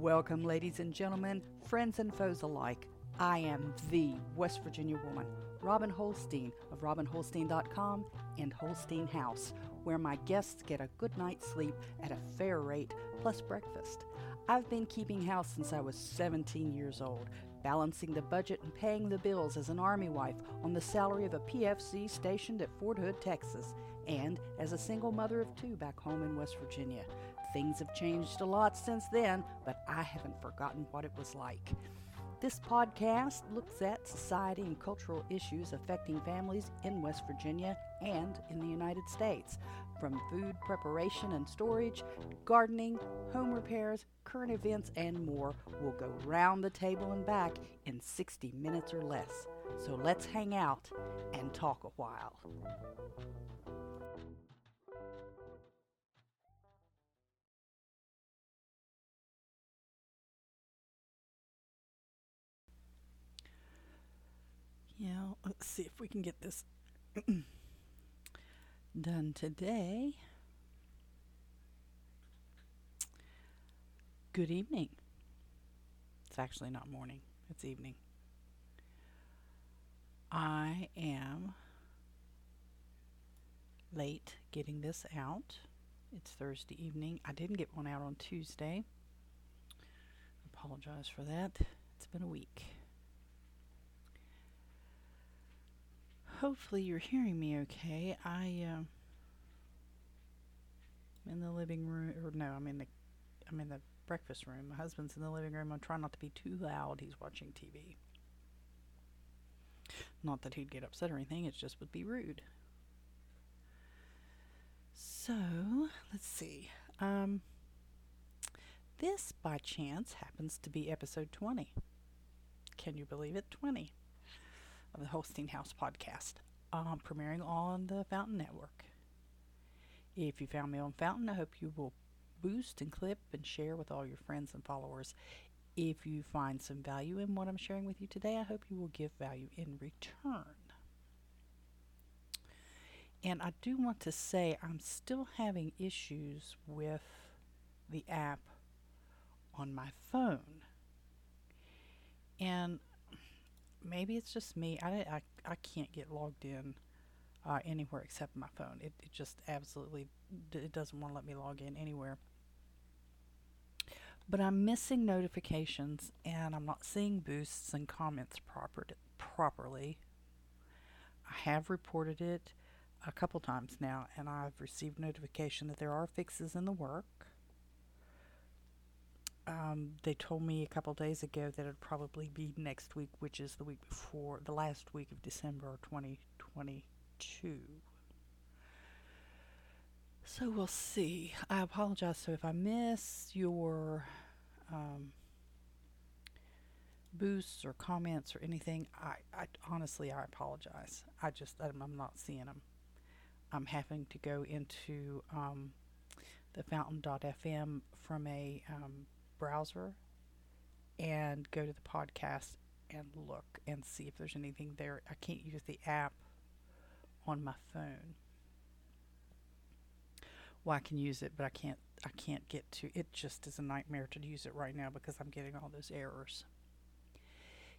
Welcome, ladies and gentlemen, friends and foes alike. I am the West Virginia woman, Robin Holstein of RobinHolstein.com and Holstein House, where my guests get a good night's sleep at a fair rate plus breakfast. I've been keeping house since I was 17 years old, balancing the budget and paying the bills as an Army wife on the salary of a PFC stationed at Fort Hood, Texas, and as a single mother of two back home in West Virginia. Things have changed a lot since then, but I haven't forgotten what it was like. This podcast looks at society and cultural issues affecting families in West Virginia and in the United States, from food preparation and storage, gardening, home repairs, current events, and more. We'll go round the table and back in 60 minutes or less. So let's hang out and talk a while. Yeah, let's see if we can get this done today. Good evening. It's actually not morning, it's evening. I am late getting this out. It's Thursday evening. I didn't get one out on Tuesday. Apologize for that. It's been a week. Hopefully you're hearing me okay. I I'm in the living room, or no, I'm in the I'm in the breakfast room. My husband's in the living room. I'm trying not to be too loud. He's watching TV. Not that he'd get upset or anything. It just would be rude. So let's see. Um, this, by chance, happens to be episode 20. Can you believe it? 20 of the Holstein House podcast, um, premiering on the Fountain Network. If you found me on Fountain, I hope you will boost and clip and share with all your friends and followers. If you find some value in what I'm sharing with you today, I hope you will give value in return. And I do want to say I'm still having issues with the app on my phone. And maybe it's just me. I, I, I can't get logged in uh, anywhere except my phone. It, it just absolutely it doesn't want to let me log in anywhere. But I'm missing notifications and I'm not seeing boosts and comments proper, properly. I have reported it a couple times now and I've received notification that there are fixes in the work um, they told me a couple days ago that it'd probably be next week, which is the week before the last week of December 2022. So we'll see. I apologize. So if I miss your um, boosts or comments or anything, I, I honestly I apologize. I just I'm, I'm, not seeing them. I'm having to go into um, the fountain.fm from a um, browser and go to the podcast and look and see if there's anything there. I can't use the app on my phone. Well, I can use it, but I can't. I can't get to it. Just is a nightmare to use it right now because I'm getting all those errors.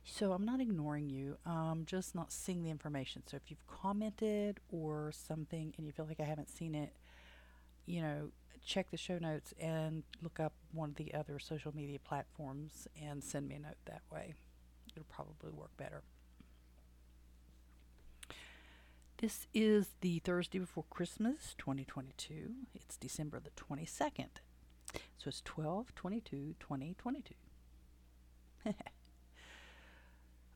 So I'm not ignoring you. I'm just not seeing the information. So if you've commented or something and you feel like I haven't seen it, you know, check the show notes and look up one of the other social media platforms and send me a note that way. It'll probably work better. This is the Thursday before Christmas 2022. It's December the 22nd. So it's 12 22 2022.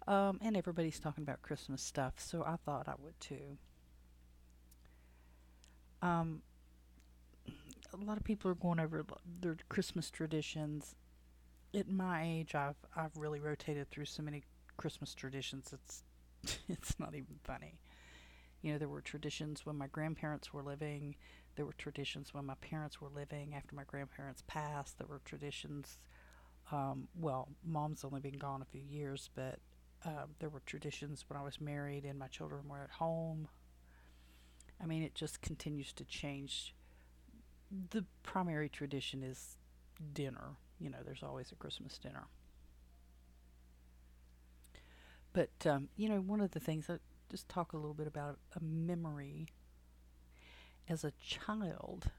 um, and everybody's talking about Christmas stuff, so I thought I would too. Um, a lot of people are going over their Christmas traditions. At my age, I've I've really rotated through so many Christmas traditions. It's it's not even funny. You know, there were traditions when my grandparents were living. There were traditions when my parents were living. After my grandparents passed, there were traditions. Um, well, mom's only been gone a few years, but uh, there were traditions when I was married and my children were at home. I mean, it just continues to change the primary tradition is dinner. You know, there's always a Christmas dinner. But um, you know, one of the things I just talk a little bit about a memory as a child.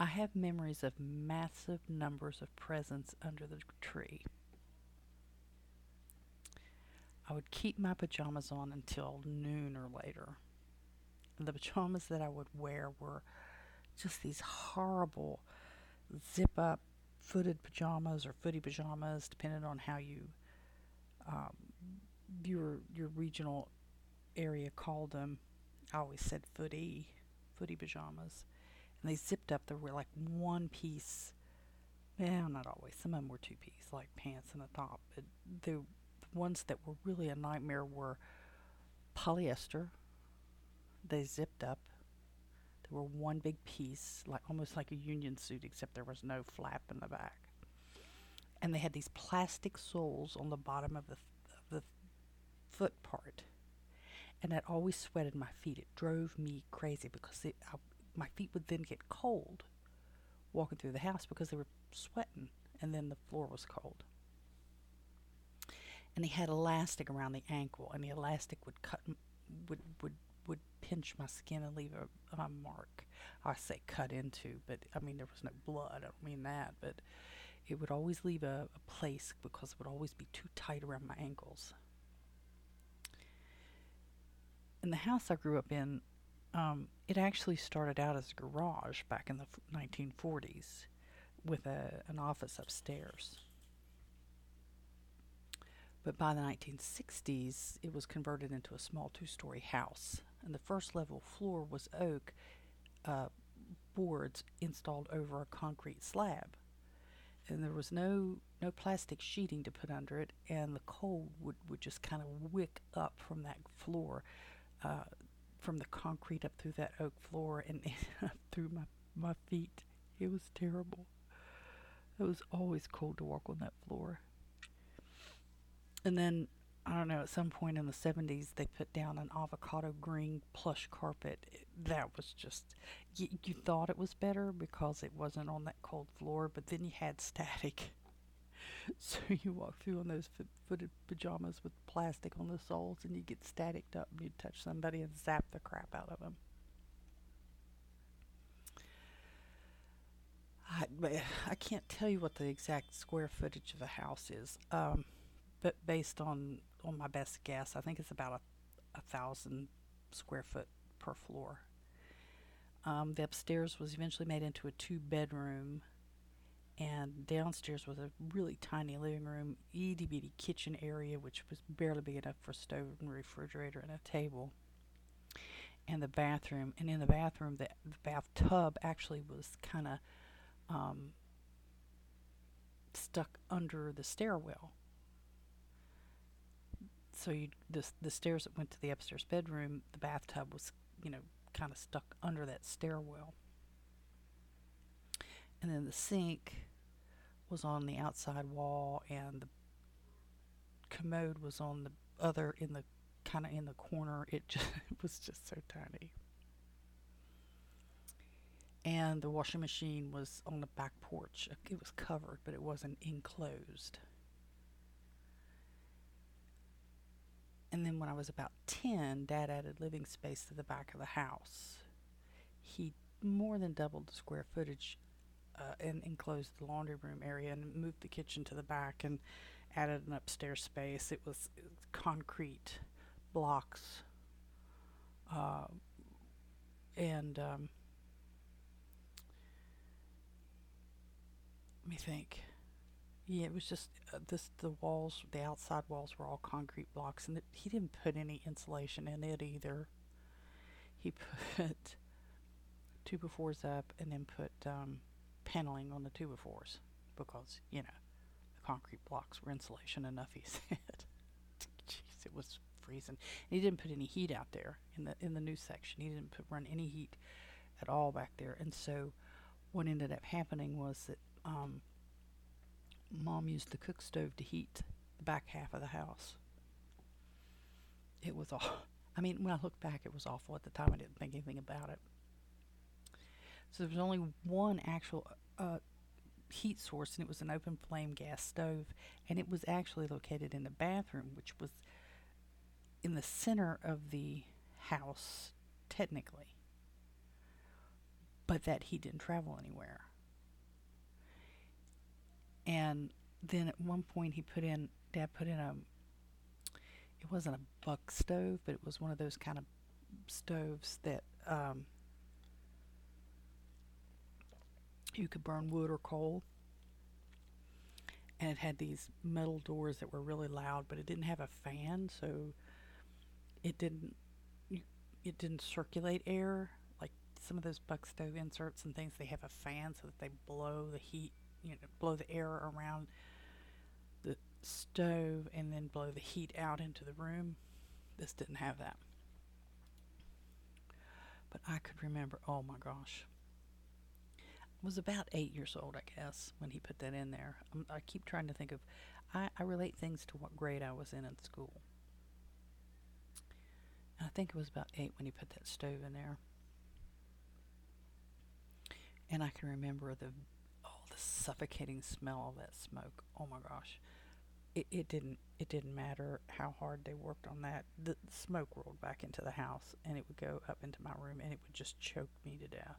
I have memories of massive numbers of presents under the tree. I would keep my pajamas on until noon or later. The pajamas that I would wear were just these horrible zip up footed pajamas or footy pajamas, depending on how you um, your your regional area called them. I always said footy, footy pajamas, and they zipped up. They were like one piece. Well, not always. Some of them were two piece, like pants and a top. But the ones that were really a nightmare were polyester. They zipped up. They were one big piece, like almost like a union suit, except there was no flap in the back. And they had these plastic soles on the bottom of the of the foot part, and that always sweated my feet. It drove me crazy because it, I, my feet would then get cold walking through the house because they were sweating, and then the floor was cold and he had elastic around the ankle, and the elastic would cut, would would pinch my skin and leave a, a mark. I say cut into, but I mean there was no blood. I don't mean that, but it would always leave a, a place because it would always be too tight around my ankles. In the house I grew up in, um, it actually started out as a garage back in the f- 1940s with a, an office upstairs. But by the 1960s, it was converted into a small two story house. And the first level floor was oak uh, boards installed over a concrete slab. And there was no, no plastic sheeting to put under it, and the cold would, would just kind of wick up from that floor, uh, from the concrete up through that oak floor and through my, my feet. It was terrible. It was always cold to walk on that floor and then I don't know, at some point in the 70s, they put down an avocado green plush carpet. that was just, you, you thought it was better because it wasn't on that cold floor, but then you had static. so you walk through on those foot, footed pajamas with plastic on the soles and you get staticked up and you touch somebody and zap the crap out of them. I, I can't tell you what the exact square footage of the house is. Um, but based on on my best guess, I think it's about a, a thousand square foot per floor. Um, the upstairs was eventually made into a two bedroom, and downstairs was a really tiny living room, itty bitty kitchen area, which was barely big enough for a stove and refrigerator and a table. And the bathroom, and in the bathroom, the, the bathtub actually was kind of um, stuck under the stairwell so you the the stairs that went to the upstairs bedroom, the bathtub was you know kind of stuck under that stairwell, and then the sink was on the outside wall, and the commode was on the other in the kind of in the corner. It just it was just so tiny. And the washing machine was on the back porch. It was covered, but it wasn't enclosed. And then when I was about 10, Dad added living space to the back of the house. He more than doubled the square footage uh, and enclosed the laundry room area and moved the kitchen to the back and added an upstairs space. It was, concrete blocks. Uh, and um, let me think. Yeah, it was just uh, this. The walls, the outside walls, were all concrete blocks, and he didn't put any insulation in it either. He put two by fours up, and then put um, paneling on the two by fours because you know the concrete blocks were insulation enough. He said, "Jeez, it was freezing." And he didn't put any heat out there in the in the new section. He didn't put, run any heat at all back there, and so what ended up happening was that. Um, Mom used the cook stove to heat the back half of the house. It was all. I mean, when I look back, it was awful. At the time, I didn't think anything about it. So there was only one actual uh, heat source, and it was an open flame gas stove, and it was actually located in the bathroom, which was in the center of the house, technically. But that heat didn't travel anywhere. And then at one point he put in, Dad put in a, it wasn't a buck stove, but it was one of those kind of stoves that um, you could burn wood or coal. And it had these metal doors that were really loud, but it didn't have a fan, so it didn't it didn't circulate air like some of those buck stove inserts and things. They have a fan so that they blow the heat, you know, blow the air around the stove and then blow the heat out into the room. This didn't have that. But I could remember, oh my gosh. I was about eight years old, I guess, when he put that in there. I'm, i keep trying to think of, I, I relate things to what grade I was in in school. I think it was about eight when he put that stove in there. And I can remember the, the suffocating smell of that smoke. Oh my gosh it, it didn't it didn't matter how hard they worked on that. The smoke rolled back into the house and it would go up into my room and it would just choke me to death.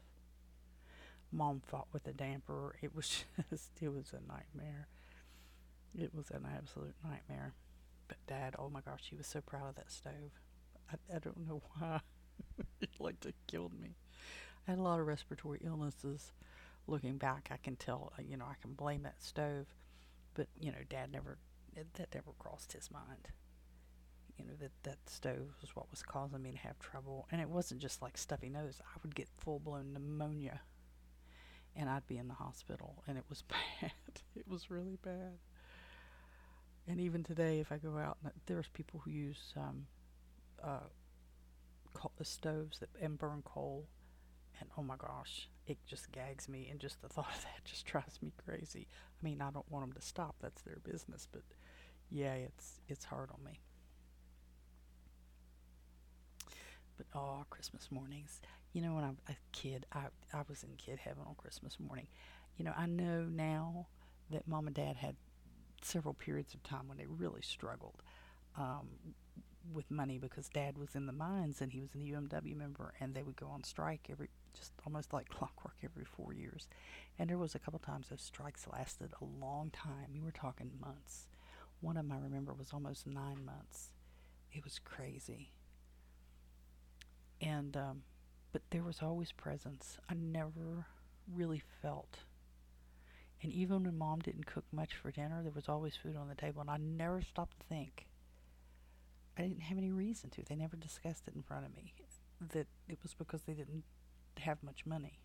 Mom fought with the damper. It was just it was a nightmare. It was an absolute nightmare. But Dad, oh my gosh, he was so proud of that stove. I, I don't know why. it like to killed me. I had a lot of respiratory illnesses. Looking back, I can tell, uh, you know, I can blame that stove. But, you know, Dad never that never crossed his mind. You know, that, that stove was what was causing me to have trouble. And it wasn't just like stuffy nose. I would get full blown pneumonia. And I'd be in the hospital. And it was bad. it was really bad. And even today, if I go out, there's people who use um, uh, coal, stoves that and burn coal, and oh my gosh, it just gags me, and just the thought of that just drives me crazy. I mean, I don't want them to stop; that's their business, but yeah, it's it's hard on me. But oh, Christmas mornings. You know, when I'm a kid, I I was in kid heaven on Christmas morning. You know, I know now that mom and dad had several periods of time when they really struggled um, with money because dad was in the mines and he was an UMW member and they would go on strike every just almost like clockwork every four years. And there was a couple times those strikes lasted a long time. You were talking months. One of them I remember was almost nine months. It was crazy. And, um, but there was always presence. I never really felt. And even when mom didn't cook much for dinner, there was always food on the table. And I never stopped to think. I didn't have any reason to. They never discussed it in front of me. That it was because they didn't have much money.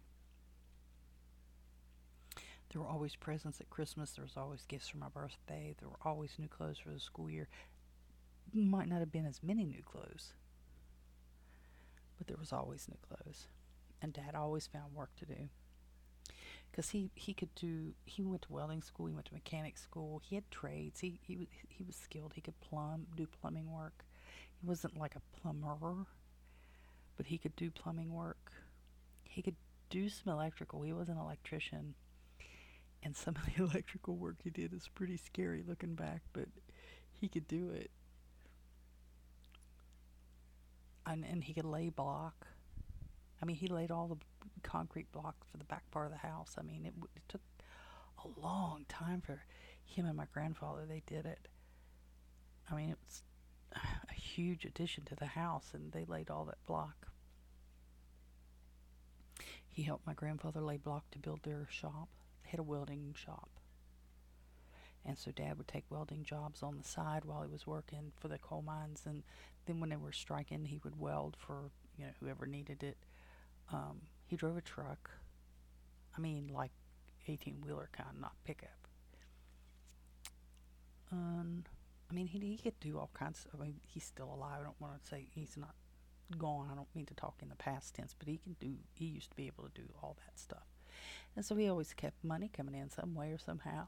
There were always presents at Christmas. There was always gifts for my birthday. There were always new clothes for the school year. Might not have been as many new clothes, but there was always new clothes. And Dad always found work to do. Because he, he could do, he went to welding school, he went to mechanic school, he had trades, he, he, he was skilled, he could plumb, do plumbing work. He wasn't like a plumber, but he could do plumbing work. He could do some electrical, he was an electrician and some of the electrical work he did is pretty scary looking back, but he could do it. And, and he could lay block. I mean, he laid all the concrete blocks for the back part of the house. I mean, it, w- it took a long time for him and my grandfather. They did it. I mean, it was a huge addition to the house, and they laid all that block. He helped my grandfather lay block to build their shop had a welding shop. And so dad would take welding jobs on the side while he was working for the coal mines. And then when they were striking, he would weld for, you know, whoever needed it. Um, he drove a truck. I mean, like 18 wheeler kind, not pickup. Um, I mean, he, he could do all kinds of, I mean, he's still alive. I don't want to say he's not gone. I don't mean to talk in the past tense, but he can do, he used to be able to do all that stuff. And so he always kept money coming in some way or somehow.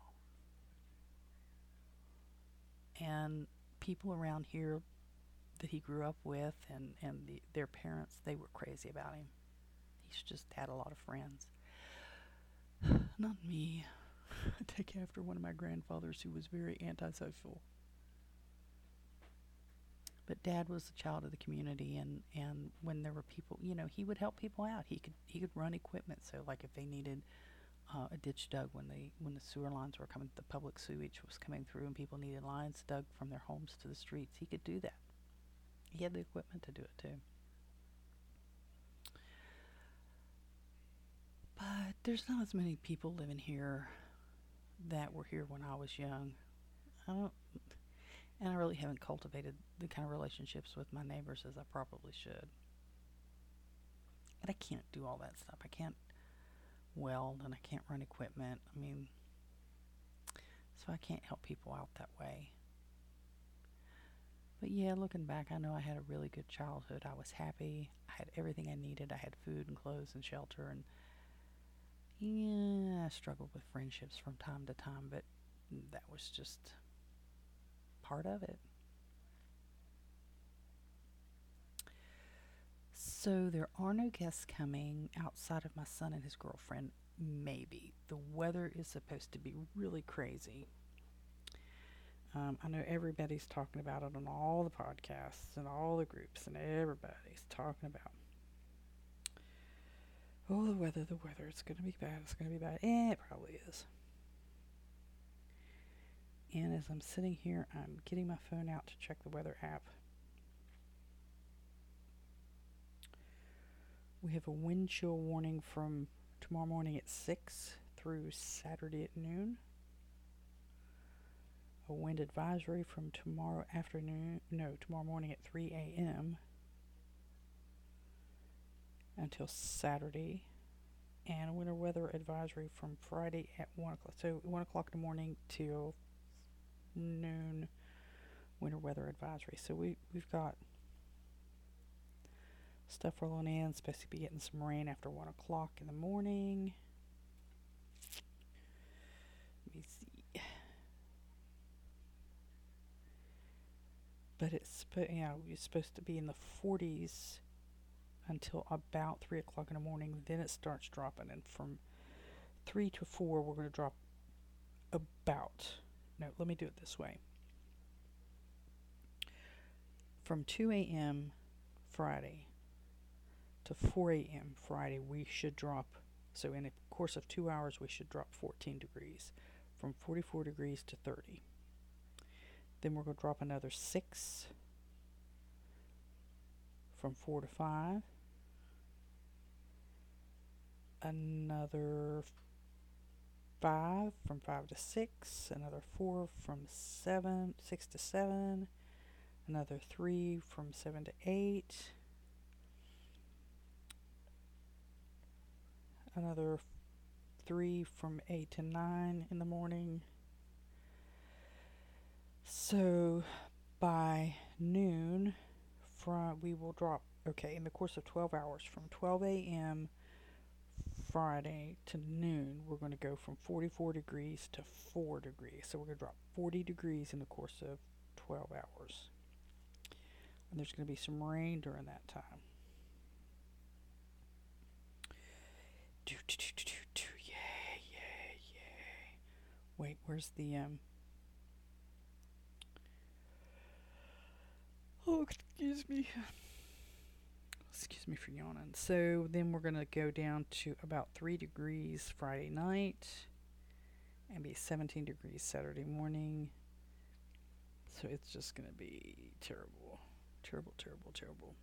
And people around here that he grew up with and, and the, their parents, they were crazy about him. He's just had a lot of friends. not me. I take after one of my grandfathers who was very antisocial. But dad was a child of the community and, and when there were people you know, he would help people out. He could he could run equipment so like if they needed uh, a ditch dug when they when the sewer lines were coming the public sewage was coming through and people needed lines dug from their homes to the streets, he could do that. He had the equipment to do it too. But there's not as many people living here that were here when I was young. I don't, and I really haven't cultivated the kind of relationships with my neighbors as I probably should. And I can't do all that stuff. I can't weld and I can't run equipment. I mean, so I can't help people out that way. But yeah, looking back, I know I had a really good childhood. I was happy. I had everything I needed. I had food and clothes and shelter and yeah, I struggled with friendships from time to time, but that was just part of it. So there are no guests coming outside of my son and his girlfriend. Maybe. The weather is supposed to be really crazy. Um, I know everybody's talking about it on all the podcasts and all the groups, and everybody's talking about Oh, the weather, the weather. It's going to be bad. It's going to be bad. Eh, it probably is. And as I'm sitting here, I'm getting my phone out to check the weather app. We have a wind chill warning from tomorrow morning at 6 through Saturday at noon. A wind advisory from tomorrow afternoon, no, tomorrow morning at 3 a.m until Saturday, and a winter weather advisory from Friday at 1 o'clock. So 1 o'clock in the morning till noon, winter weather advisory. So we, we've got stuff rolling in. Supposed to be getting some rain after 1 o'clock in the morning. Let me see. But it's, you know, it's supposed to be in the 40s until about 3 o'clock in the morning. Then it starts dropping. And from 3 to 4, we're going to drop about. No, let me do it this way. From 2 a.m. Friday to 4 a.m. Friday, we should drop. So, in a course of two hours, we should drop 14 degrees from 44 degrees to 30. Then we're going to drop another 6 from 4 to 5 another five from five to six, another four from seven, six to seven, another three from seven to eight, another three from eight to nine in the morning. So by noon, from we will drop. Okay, in the course of 12 hours, from 12 a.m. Friday to noon, we're going to go from 44 degrees to 4 degrees. So we're going to drop 40 degrees in the course of 12 hours. And there's going to be some rain during that time. Do, do, do, do, do. Yay, yay, yay. Wait, where's the, um... Oh, excuse me excuse me for yawning. So then we're going to go down to about 3 degrees Friday night and be 17 degrees Saturday morning. So it's just going to be terrible. Terrible, terrible, terrible.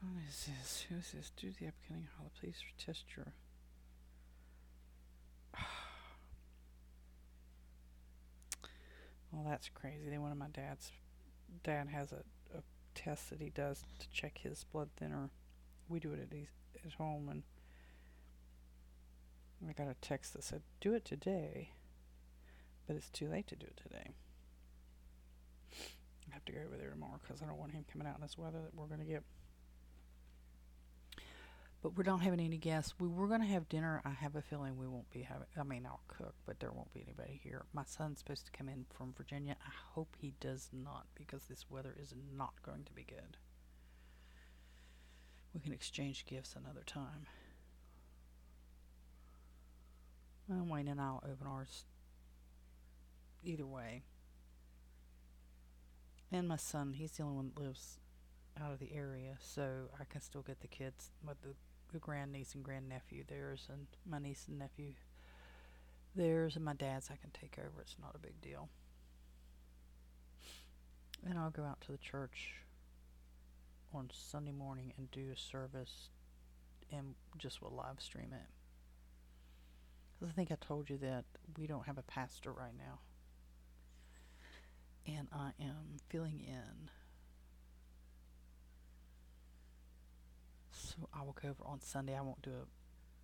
What is this? Who is this? Do the upcoming holiday. Please test your. well, that's crazy. They wanted my dad's. Dad has a test that he does to check his blood thinner. We do it at at home, and I got a text that said, "Do it today," but it's too late to do it today. I have to go over there tomorrow because I don't want him coming out in this weather that we're going to get. But we're not having any guests. We were going to have dinner. I have a feeling we won't be having. I mean, I'll cook, but there won't be anybody here. My son's supposed to come in from Virginia. I hope he does not because this weather is not going to be good. We can exchange gifts another time. Well, Wayne and I'll open ours either way. And my son, he's the only one that lives out of the area, so I can still get the kids, with the, the grandniece and grandnephew theirs, and my niece and nephew theirs, and my dad's I can take over. It's not a big deal. And I'll go out to the church on Sunday morning and do a service and just will live stream it. 'Cause I think I told you that we don't have a pastor right now. And I am filling in. So I will go over on Sunday. I won't do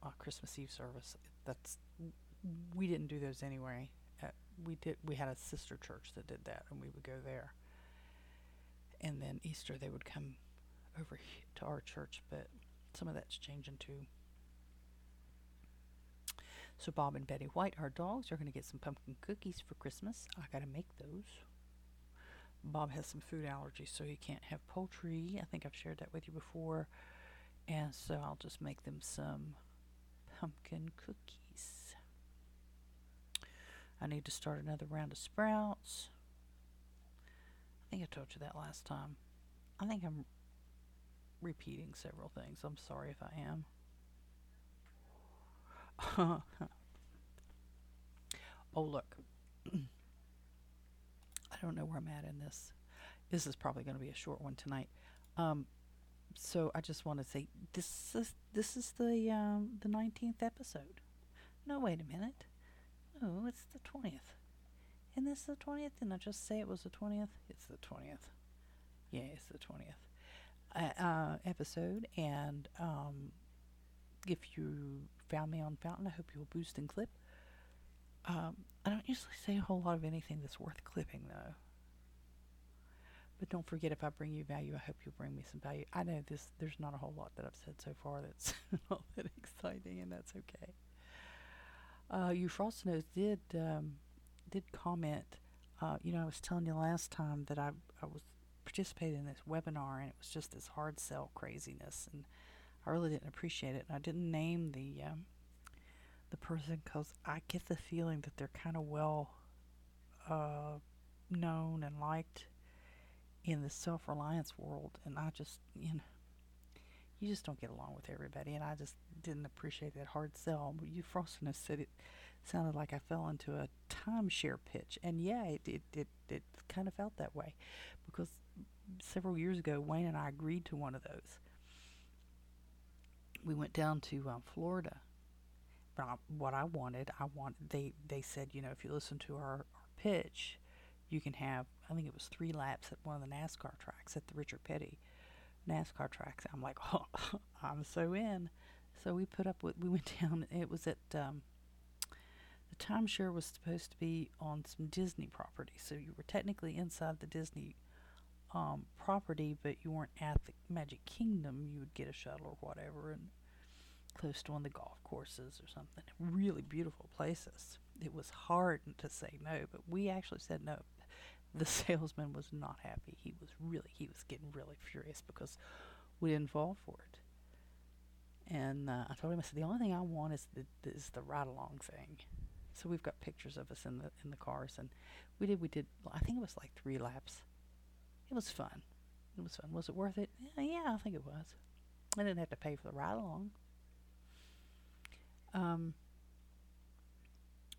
a, a Christmas Eve service. That's we didn't do those anyway. Uh, we did. We had a sister church that did that, and we would go there. And then Easter, they would come over to our church, but some of that's changing too. So Bob and Betty White, our dogs, are going to get some pumpkin cookies for Christmas. I got to make those. Bob has some food allergies, so he can't have poultry. I think I've shared that with you before. And so I'll just make them some pumpkin cookies. I need to start another round of sprouts. I think I told you that last time. I think I'm repeating several things. I'm sorry if I am. oh, look. I don't know where I'm at in this. This is probably going to be a short one tonight. Um, so I just want to say this is this is the um, the 19th episode. No, wait a minute. No, it's the 20th. Isn't this the 20th? Didn't I just say it was the 20th? It's the 20th. Yeah, it's the 20th uh, uh, episode. And um, if you found me on Fountain, I hope you'll boost and clip. Um, I don't usually say a whole lot of anything that's worth clipping, though. But don't forget, if I bring you value, I hope you'll bring me some value. I know this. There's not a whole lot that I've said so far that's not that exciting, and that's okay. Uh, you Frost did um, did comment. Uh, you know, I was telling you last time that I I was participating in this webinar, and it was just this hard sell craziness, and I really didn't appreciate it. And I didn't name the um, the person because I get the feeling that they're kind of well uh, known and liked in the self reliance world, and I just you know you just don't get along with everybody, and I just didn't appreciate that hard sell. You Frostiness said it sounded like I fell into a timeshare pitch, and yeah, it it, it it kind of felt that way because several years ago Wayne and I agreed to one of those. We went down to um, Florida. But I, what I wanted, I wanted they they said you know if you listen to our, our pitch, you can have I think it was three laps at one of the NASCAR tracks at the Richard Petty NASCAR tracks. I'm like, oh, I'm so in. So we put up with, we went down, it was at, um, the timeshare was supposed to be on some Disney property. So you were technically inside the Disney um, property, but you weren't at the Magic Kingdom. You would get a shuttle or whatever and close to one of the golf courses or something. Really beautiful places. It was hard to say no, but we actually said no the salesman was not happy. He was really he was getting really furious because we didn't fall for it. And uh, I told him I said the only thing I want is the is the ride along thing. So we've got pictures of us in the in the cars, and we did we did I think it was like three laps. It was fun. It was fun. Was it worth it? Yeah, I think it was. I didn't have to pay for the ride along. Um,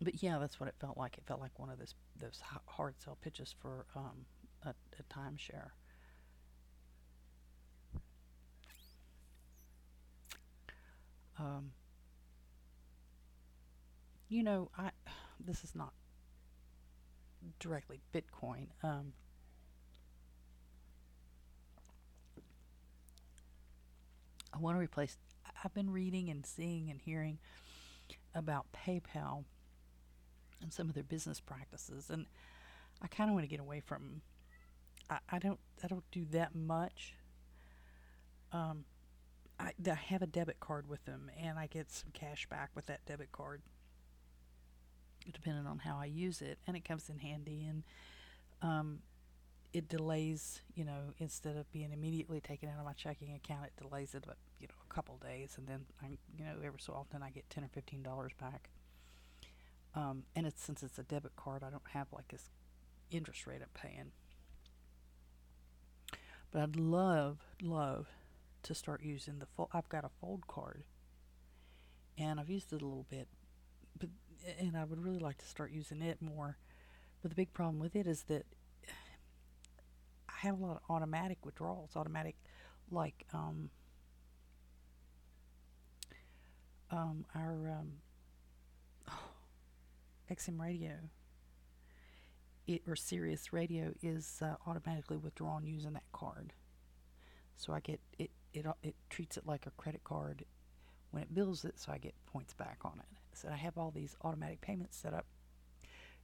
but yeah, that's what it felt like. It felt like one of those those hard sell pitches for um, a, a timeshare. Um, you know, I this is not directly Bitcoin. Um, I want to replace. I've been reading and seeing and hearing about PayPal and some of their business practices, and I kind of want to get away from. I, I don't I don't do that much. Um, I, I have a debit card with them, and I get some cash back with that debit card, depending on how I use it, and it comes in handy. And um, it delays, you know, instead of being immediately taken out of my checking account, it delays it, but you know, a couple days, and then I, you know, every so often I get ten or fifteen dollars back Um, and it's since it's a debit card, I don't have like this interest rate I'm paying. But I'd love, love to start using the fold. I've got a fold card, and I've used it a little bit, but and I would really like to start using it more. But the big problem with it is that I have a lot of automatic withdrawals, automatic, like um, um, our um, XM radio it, or Sirius radio is uh, automatically withdrawn using that card. So I get it, it. It treats it like a credit card when it bills it, so I get points back on it. So I have all these automatic payments set up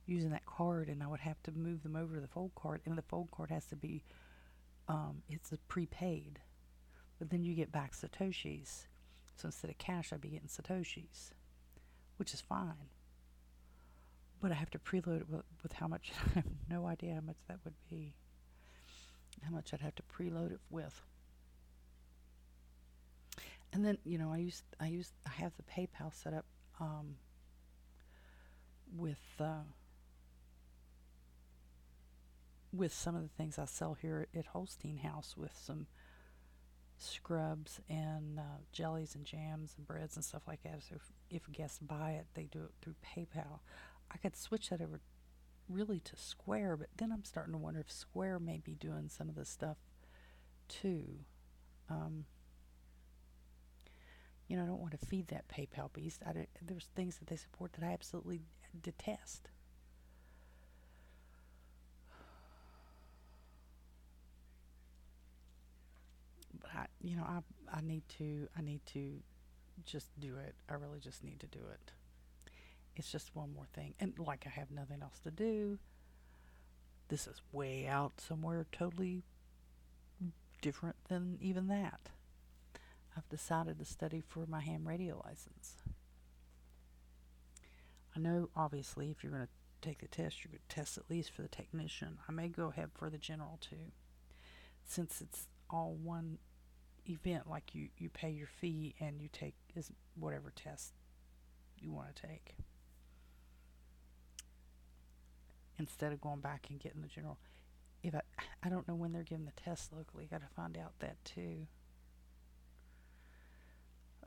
using that card, and I would have to move them over to the fold card, and the fold card has to be um, it's a prepaid, but then you get back satoshis. So instead of cash, I'd be getting satoshis, which is fine but I have to preload it with, with how much. I have no idea how much that would be. How much I'd have to preload it with. And then you know I use I use I have the PayPal set up um, with uh, with some of the things I sell here at Holstein House with some scrubs and uh, jellies and jams and breads and stuff like that. So if, if guests buy it, they do it through PayPal. I could switch that over really to Square, but then I'm starting to wonder if Square may be doing some of this stuff too. Um, you know, I don't want to feed that PayPal beast. I there's things that they support that I absolutely detest. But I, you know, I I need to I need to just do it. I really just need to do it it's just one more thing. And like I have nothing else to do. This is way out somewhere totally different than even that. I've decided to study for my ham radio license. I know, obviously, if you're going to take the test, you're going to test at least for the technician. I may go ahead for the general too, since it's all one event. Like you, you pay your fee and you take is whatever test you want to take. Instead of going back and getting the general. If I, I don't know when they're giving the test locally. Got to find out that too.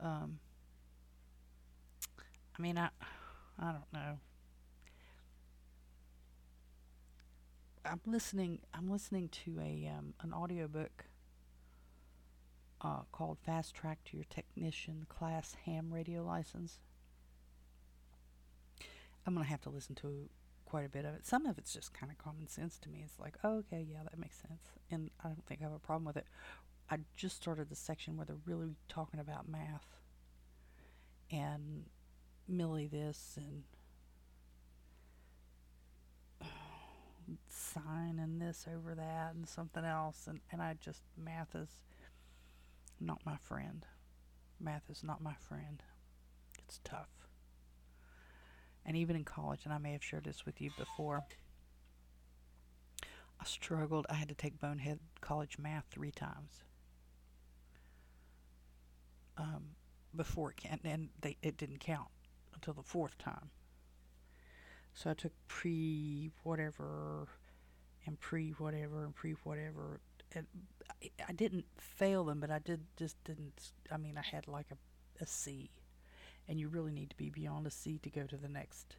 Um, I mean, I, I don't know. I'm listening. I'm listening to a um, an audiobook uh, called "Fast Track to Your Technician Class Ham Radio License." I'm gonna have to listen to quite a bit of it. Some of it's just kind of common sense to me. It's like, oh, okay, yeah, that makes sense. And I don't think I have a problem with it. I just started the section where they're really talking about math and milli this and sign and this over that and something else. And, and I just, math is not my friend. Math is not my friend. It's tough and even in college, and I may have shared this with you before, I struggled. I had to take bonehead college math three times um, before it can, and they, it didn't count until the fourth time. So I took pre whatever and pre whatever and pre whatever. And I, I didn't fail them, but I did just didn't. I mean, I had like a, a C and you really need to be beyond a C to go to the next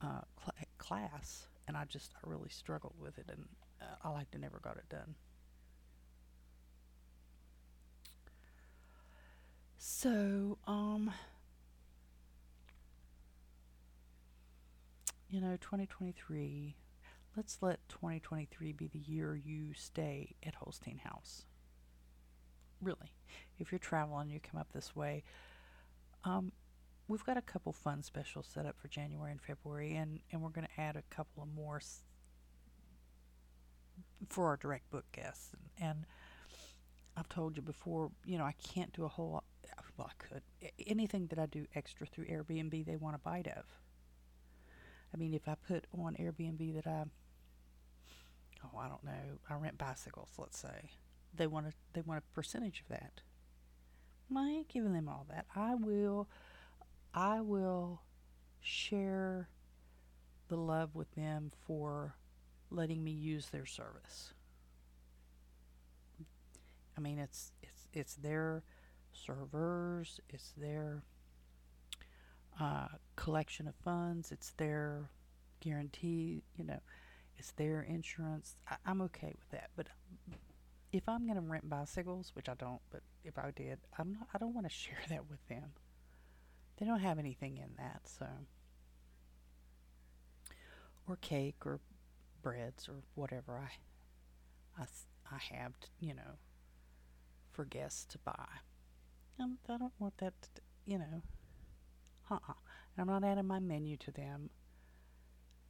uh, cl- class. And I just I really struggled with it, and uh, I like to never got it done. So, um, you know, 2023. Let's let 2023 be the year you stay at Holstein House. Really, if you're traveling, you come up this way um, we've got a couple fun specials set up for January and February, and, and we're going to add a couple of more s- for our direct book guests. And, and, I've told you before, you know, I can't do a whole lot. Well, I could. Anything that I do extra through Airbnb, they want a bite of. I mean, if I put on Airbnb that I, oh, I don't know, I rent bicycles, let's say, they want a they want a percentage of that. I ain't giving them all that. I will, I will share the love with them for letting me use their service. I mean, it's it's it's their servers, it's their uh, collection of funds, it's their guarantee, you know, it's their insurance. I, I'm okay with that, but if I'm going to rent bicycles, which I don't, but if I did, I'm not. I don't want to share that with them. They don't have anything in that, so or cake or breads or whatever I, I, I have, to, you know, for guests to buy. Um, I don't want that, to, you know. Uh-uh. And I'm not adding my menu to them.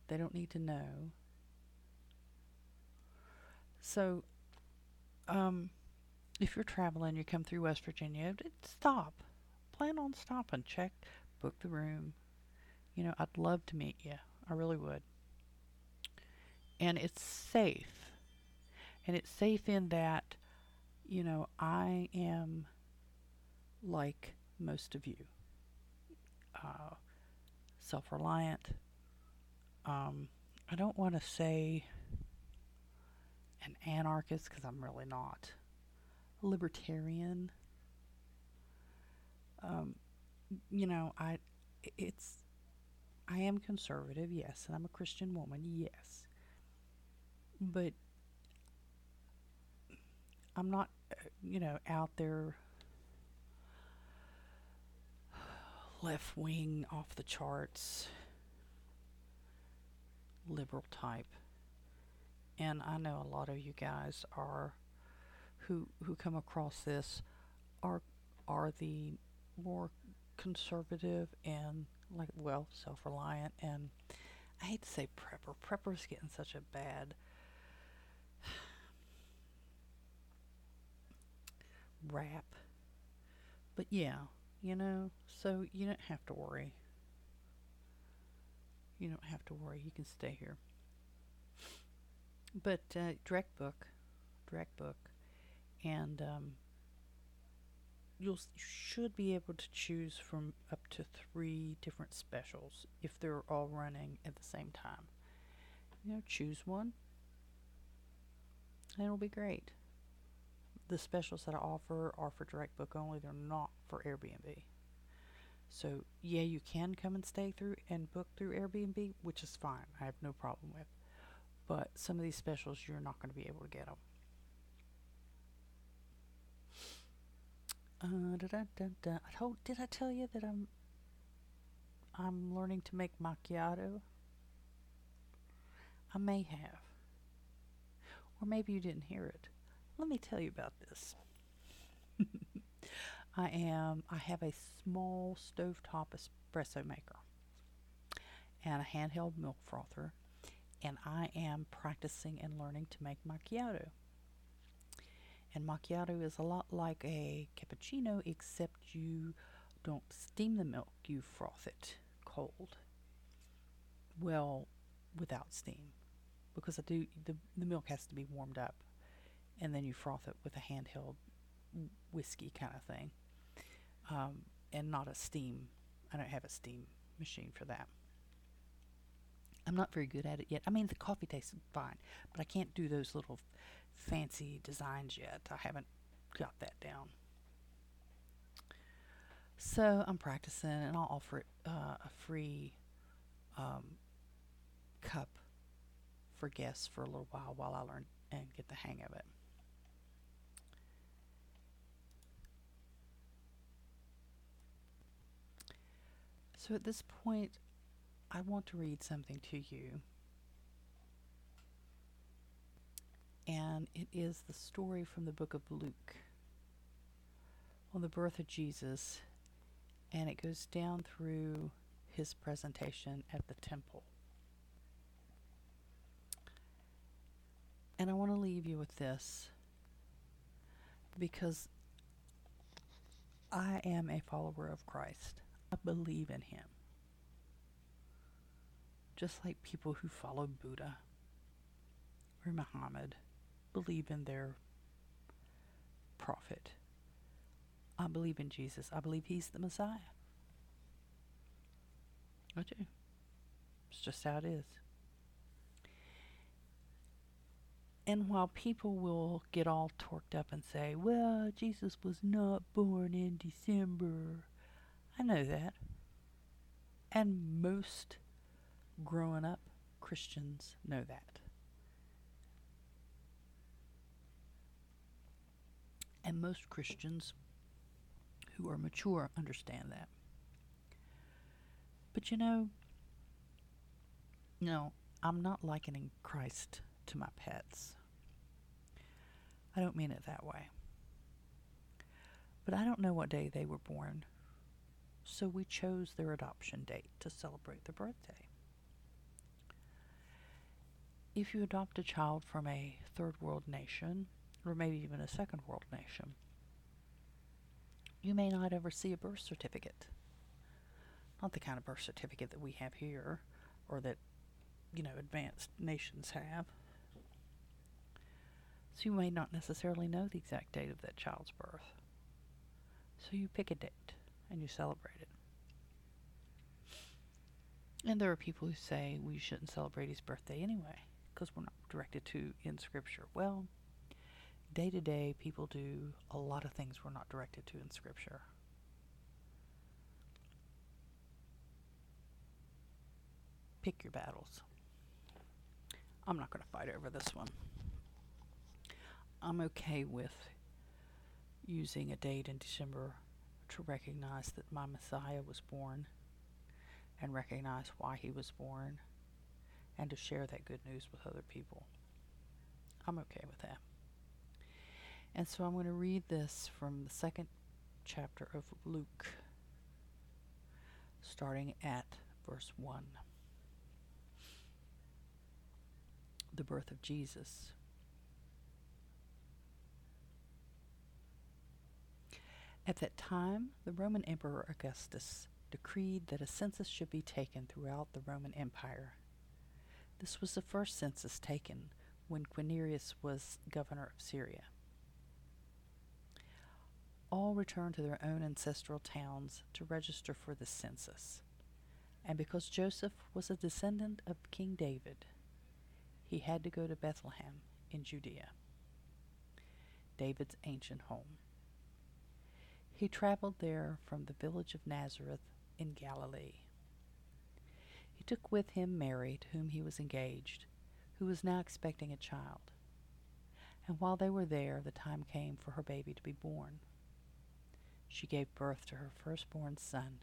They don't need to know. So, um, if you're traveling, you come through West Virginia, stop. Plan on stopping. Check, book the room. You know, I'd love to meet you. I really would. And it's safe. And it's safe in that, you know, I am like most of you uh, self reliant. Um, I don't want to say an anarchist because I'm really not. A libertarian. Um, you know, I it's I am conservative, yes, and I'm a Christian woman, yes. But I'm not, uh, you know, out there left wing, off the charts, liberal type. And I know a lot of you guys are who who come across this are are the more conservative and like well self-reliant and I hate to say prepper. Prepper's getting such a bad rap. But yeah, you know, so you don't have to worry. You don't have to worry. You can stay here. But uh, direct book, direct book, and um, you'll should be able to choose from up to three different specials if they're all running at the same time. You know, choose one, and it'll be great the specials that I offer are for direct book only. They're not for Airbnb. So yeah, you can come and stay through and book through Airbnb, which is fine. I have no problem with. But some of these specials, you're not going to be able to get them. Uh, da, da, da. I told, did I tell you that I'm I'm learning to make macchiato? I may have. Or maybe you didn't hear it. Let me tell you about this. I am I have a small stovetop espresso maker and a handheld milk frother and I am practicing and learning to make macchiato. And macchiato is a lot like a cappuccino except you don't steam the milk, you froth it cold. Well, without steam because I do the the milk has to be warmed up and then you froth it with a handheld whiskey kind of thing, um, and not a steam. I don't have a steam machine for that. I'm not very good at it yet. I mean, the coffee tastes fine, but I can't do those little fancy designs yet. I haven't got that down. So I'm practicing, and I'll offer it uh, a free um, cup for guests for a little while while I learn and get the hang of it. So at this point, I want to read something to you. And it is the story from the book of Luke on the birth of Jesus. And it goes down through his presentation at the temple. And I want to leave you with this because I am a follower of Christ. I believe in him. Just like people who follow Buddha or Muhammad believe in their prophet. I believe in Jesus. I believe he's the Messiah. I do. It's just how it is. And while people will get all torqued up and say, well, Jesus was not born in December, I know that. And most growing up Christians know that. And most Christians who are mature understand that. But you know, no, I'm not likening Christ to my pets. I don't mean it that way. But I don't know what day they were born, so we chose their adoption date to celebrate their birthday. If you adopt a child from a third world nation, or maybe even a second world nation, you may not ever see a birth certificate. Not the kind of birth certificate that we have here, or that, you know, advanced nations have. So you may not necessarily know the exact date of that child's birth. So you pick a date and you celebrate it. And there are people who say we shouldn't celebrate his birthday anyway because we're not directed to in Scripture. Well, day to day, people do a lot of things we're not directed to in Scripture. Pick your battles. I'm not going to fight over this one. I'm okay with using a date in December to recognize that my Messiah was born and recognize why he was born and to share that good news with other people. I'm okay with that. And so I'm going to read this from the second chapter of Luke, starting at verse 1. The birth of Jesus. At that time, the Roman Emperor Augustus decreed that a census should be taken throughout the Roman Empire. This was the first census taken when Quirinius was governor of Syria. All returned to their own ancestral towns to register for the census. And because Joseph was a descendant of King David, he had to go to Bethlehem in Judea, David's ancient home. He traveled there from the village of Nazareth in Galilee. He took with him Mary, to whom he was engaged, who was now expecting a child. And while they were there, the time came for her baby to be born. She gave birth to her firstborn son.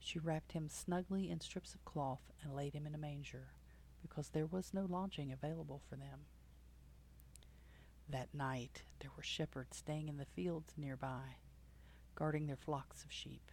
She wrapped him snugly in strips of cloth and laid him in a manger, because there was no lodging available for them. That night there were shepherds staying in the fields nearby, guarding their flocks of sheep.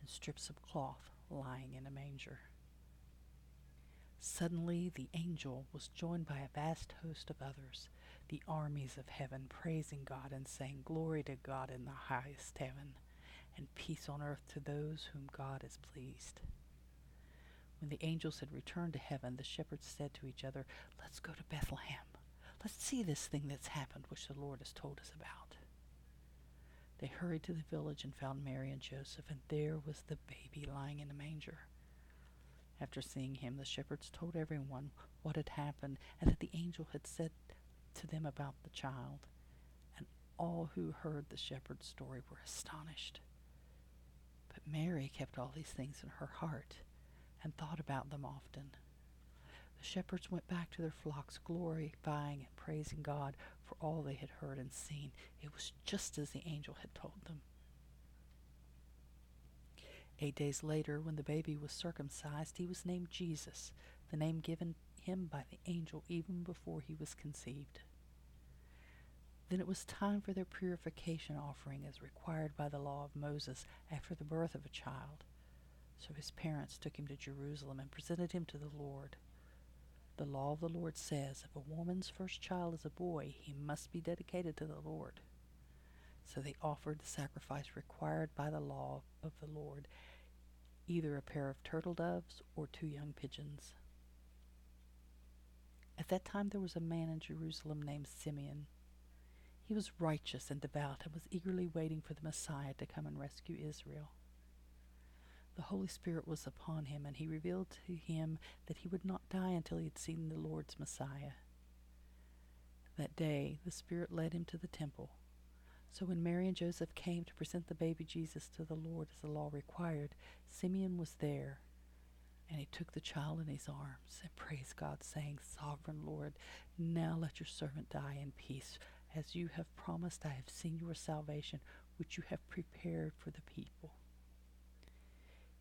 and strips of cloth lying in a manger. Suddenly the angel was joined by a vast host of others, the armies of heaven, praising God and saying, Glory to God in the highest heaven, and peace on earth to those whom God is pleased. When the angels had returned to heaven, the shepherds said to each other, Let's go to Bethlehem. Let's see this thing that's happened, which the Lord has told us about. They hurried to the village and found Mary and Joseph, and there was the baby lying in a manger. After seeing him, the shepherds told everyone what had happened and that the angel had said to them about the child. And all who heard the shepherd's story were astonished. But Mary kept all these things in her heart and thought about them often. The shepherds went back to their flocks, glorifying and praising God for all they had heard and seen. It was just as the angel had told them. Eight days later, when the baby was circumcised, he was named Jesus, the name given him by the angel even before he was conceived. Then it was time for their purification offering as required by the law of Moses after the birth of a child. So his parents took him to Jerusalem and presented him to the Lord. The law of the Lord says if a woman's first child is a boy, he must be dedicated to the Lord. So they offered the sacrifice required by the law of the Lord, either a pair of turtle doves or two young pigeons. At that time there was a man in Jerusalem named Simeon. He was righteous and devout and was eagerly waiting for the Messiah to come and rescue Israel. The Holy Spirit was upon him, and he revealed to him that he would not die until he had seen the Lord's Messiah. That day the Spirit led him to the temple. So when Mary and Joseph came to present the baby Jesus to the Lord as the law required, Simeon was there. And he took the child in his arms and praised God, saying, Sovereign Lord, now let your servant die in peace. As you have promised, I have seen your salvation, which you have prepared for the people.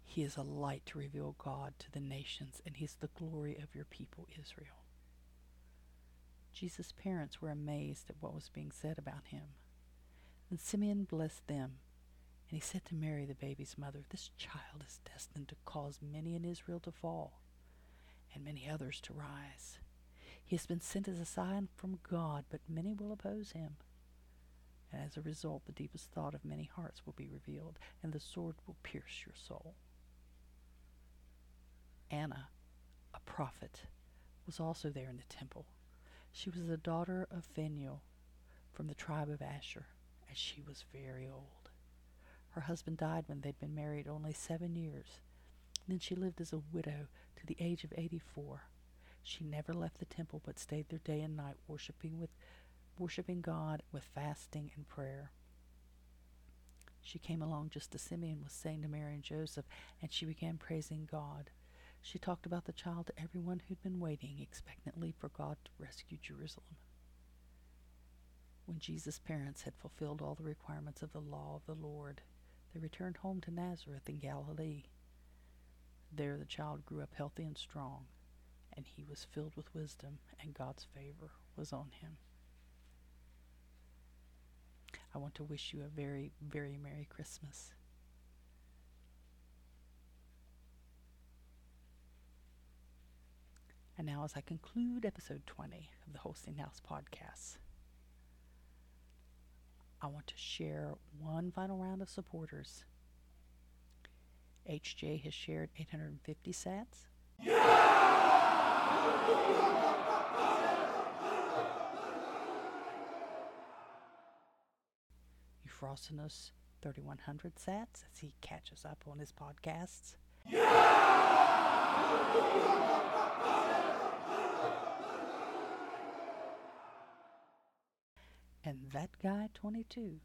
He is a light to reveal God to the nations, and he is the glory of your people, Israel. Jesus' parents were amazed at what was being said about him. Then Simeon blessed them, and he said to Mary, the baby's mother, This child is destined to cause many in Israel to fall, and many others to rise. He has been sent as a sign from God, but many will oppose him. And as a result, the deepest thought of many hearts will be revealed, and the sword will pierce your soul. Anna, a prophet, was also there in the temple. She was the daughter of Phanuel from the tribe of Asher, and she was very old. Her husband died when they'd been married only seven years. Then she lived as a widow to the age of eighty-four. She never left the temple but stayed there day and night worshiping with worshiping God with fasting and prayer. She came along just as Simeon was saying to Mary and Joseph, and she began praising God. She talked about the child to everyone who'd been waiting expectantly for God to rescue Jerusalem. When Jesus' parents had fulfilled all the requirements of the law of the Lord, they returned home to Nazareth in Galilee. There the child grew up healthy and strong, and he was filled with wisdom, and God's favor was on him. I want to wish you a very, very Merry Christmas. And now, as I conclude episode 20 of the Holstein House podcast, I want to share one final round of supporters. HJ has shared 850 sats. Euphrosinus 3100 sats as he catches up on his podcasts. And that guy, 22,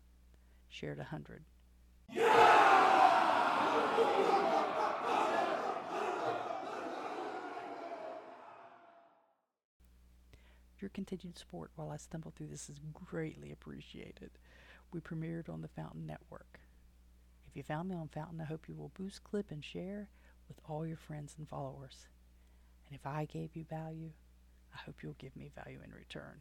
shared 100. Your continued support while I stumble through this is greatly appreciated. We premiered on the Fountain Network. If you found me on Fountain, I hope you will boost, clip, and share with all your friends and followers. And if I gave you value, I hope you'll give me value in return.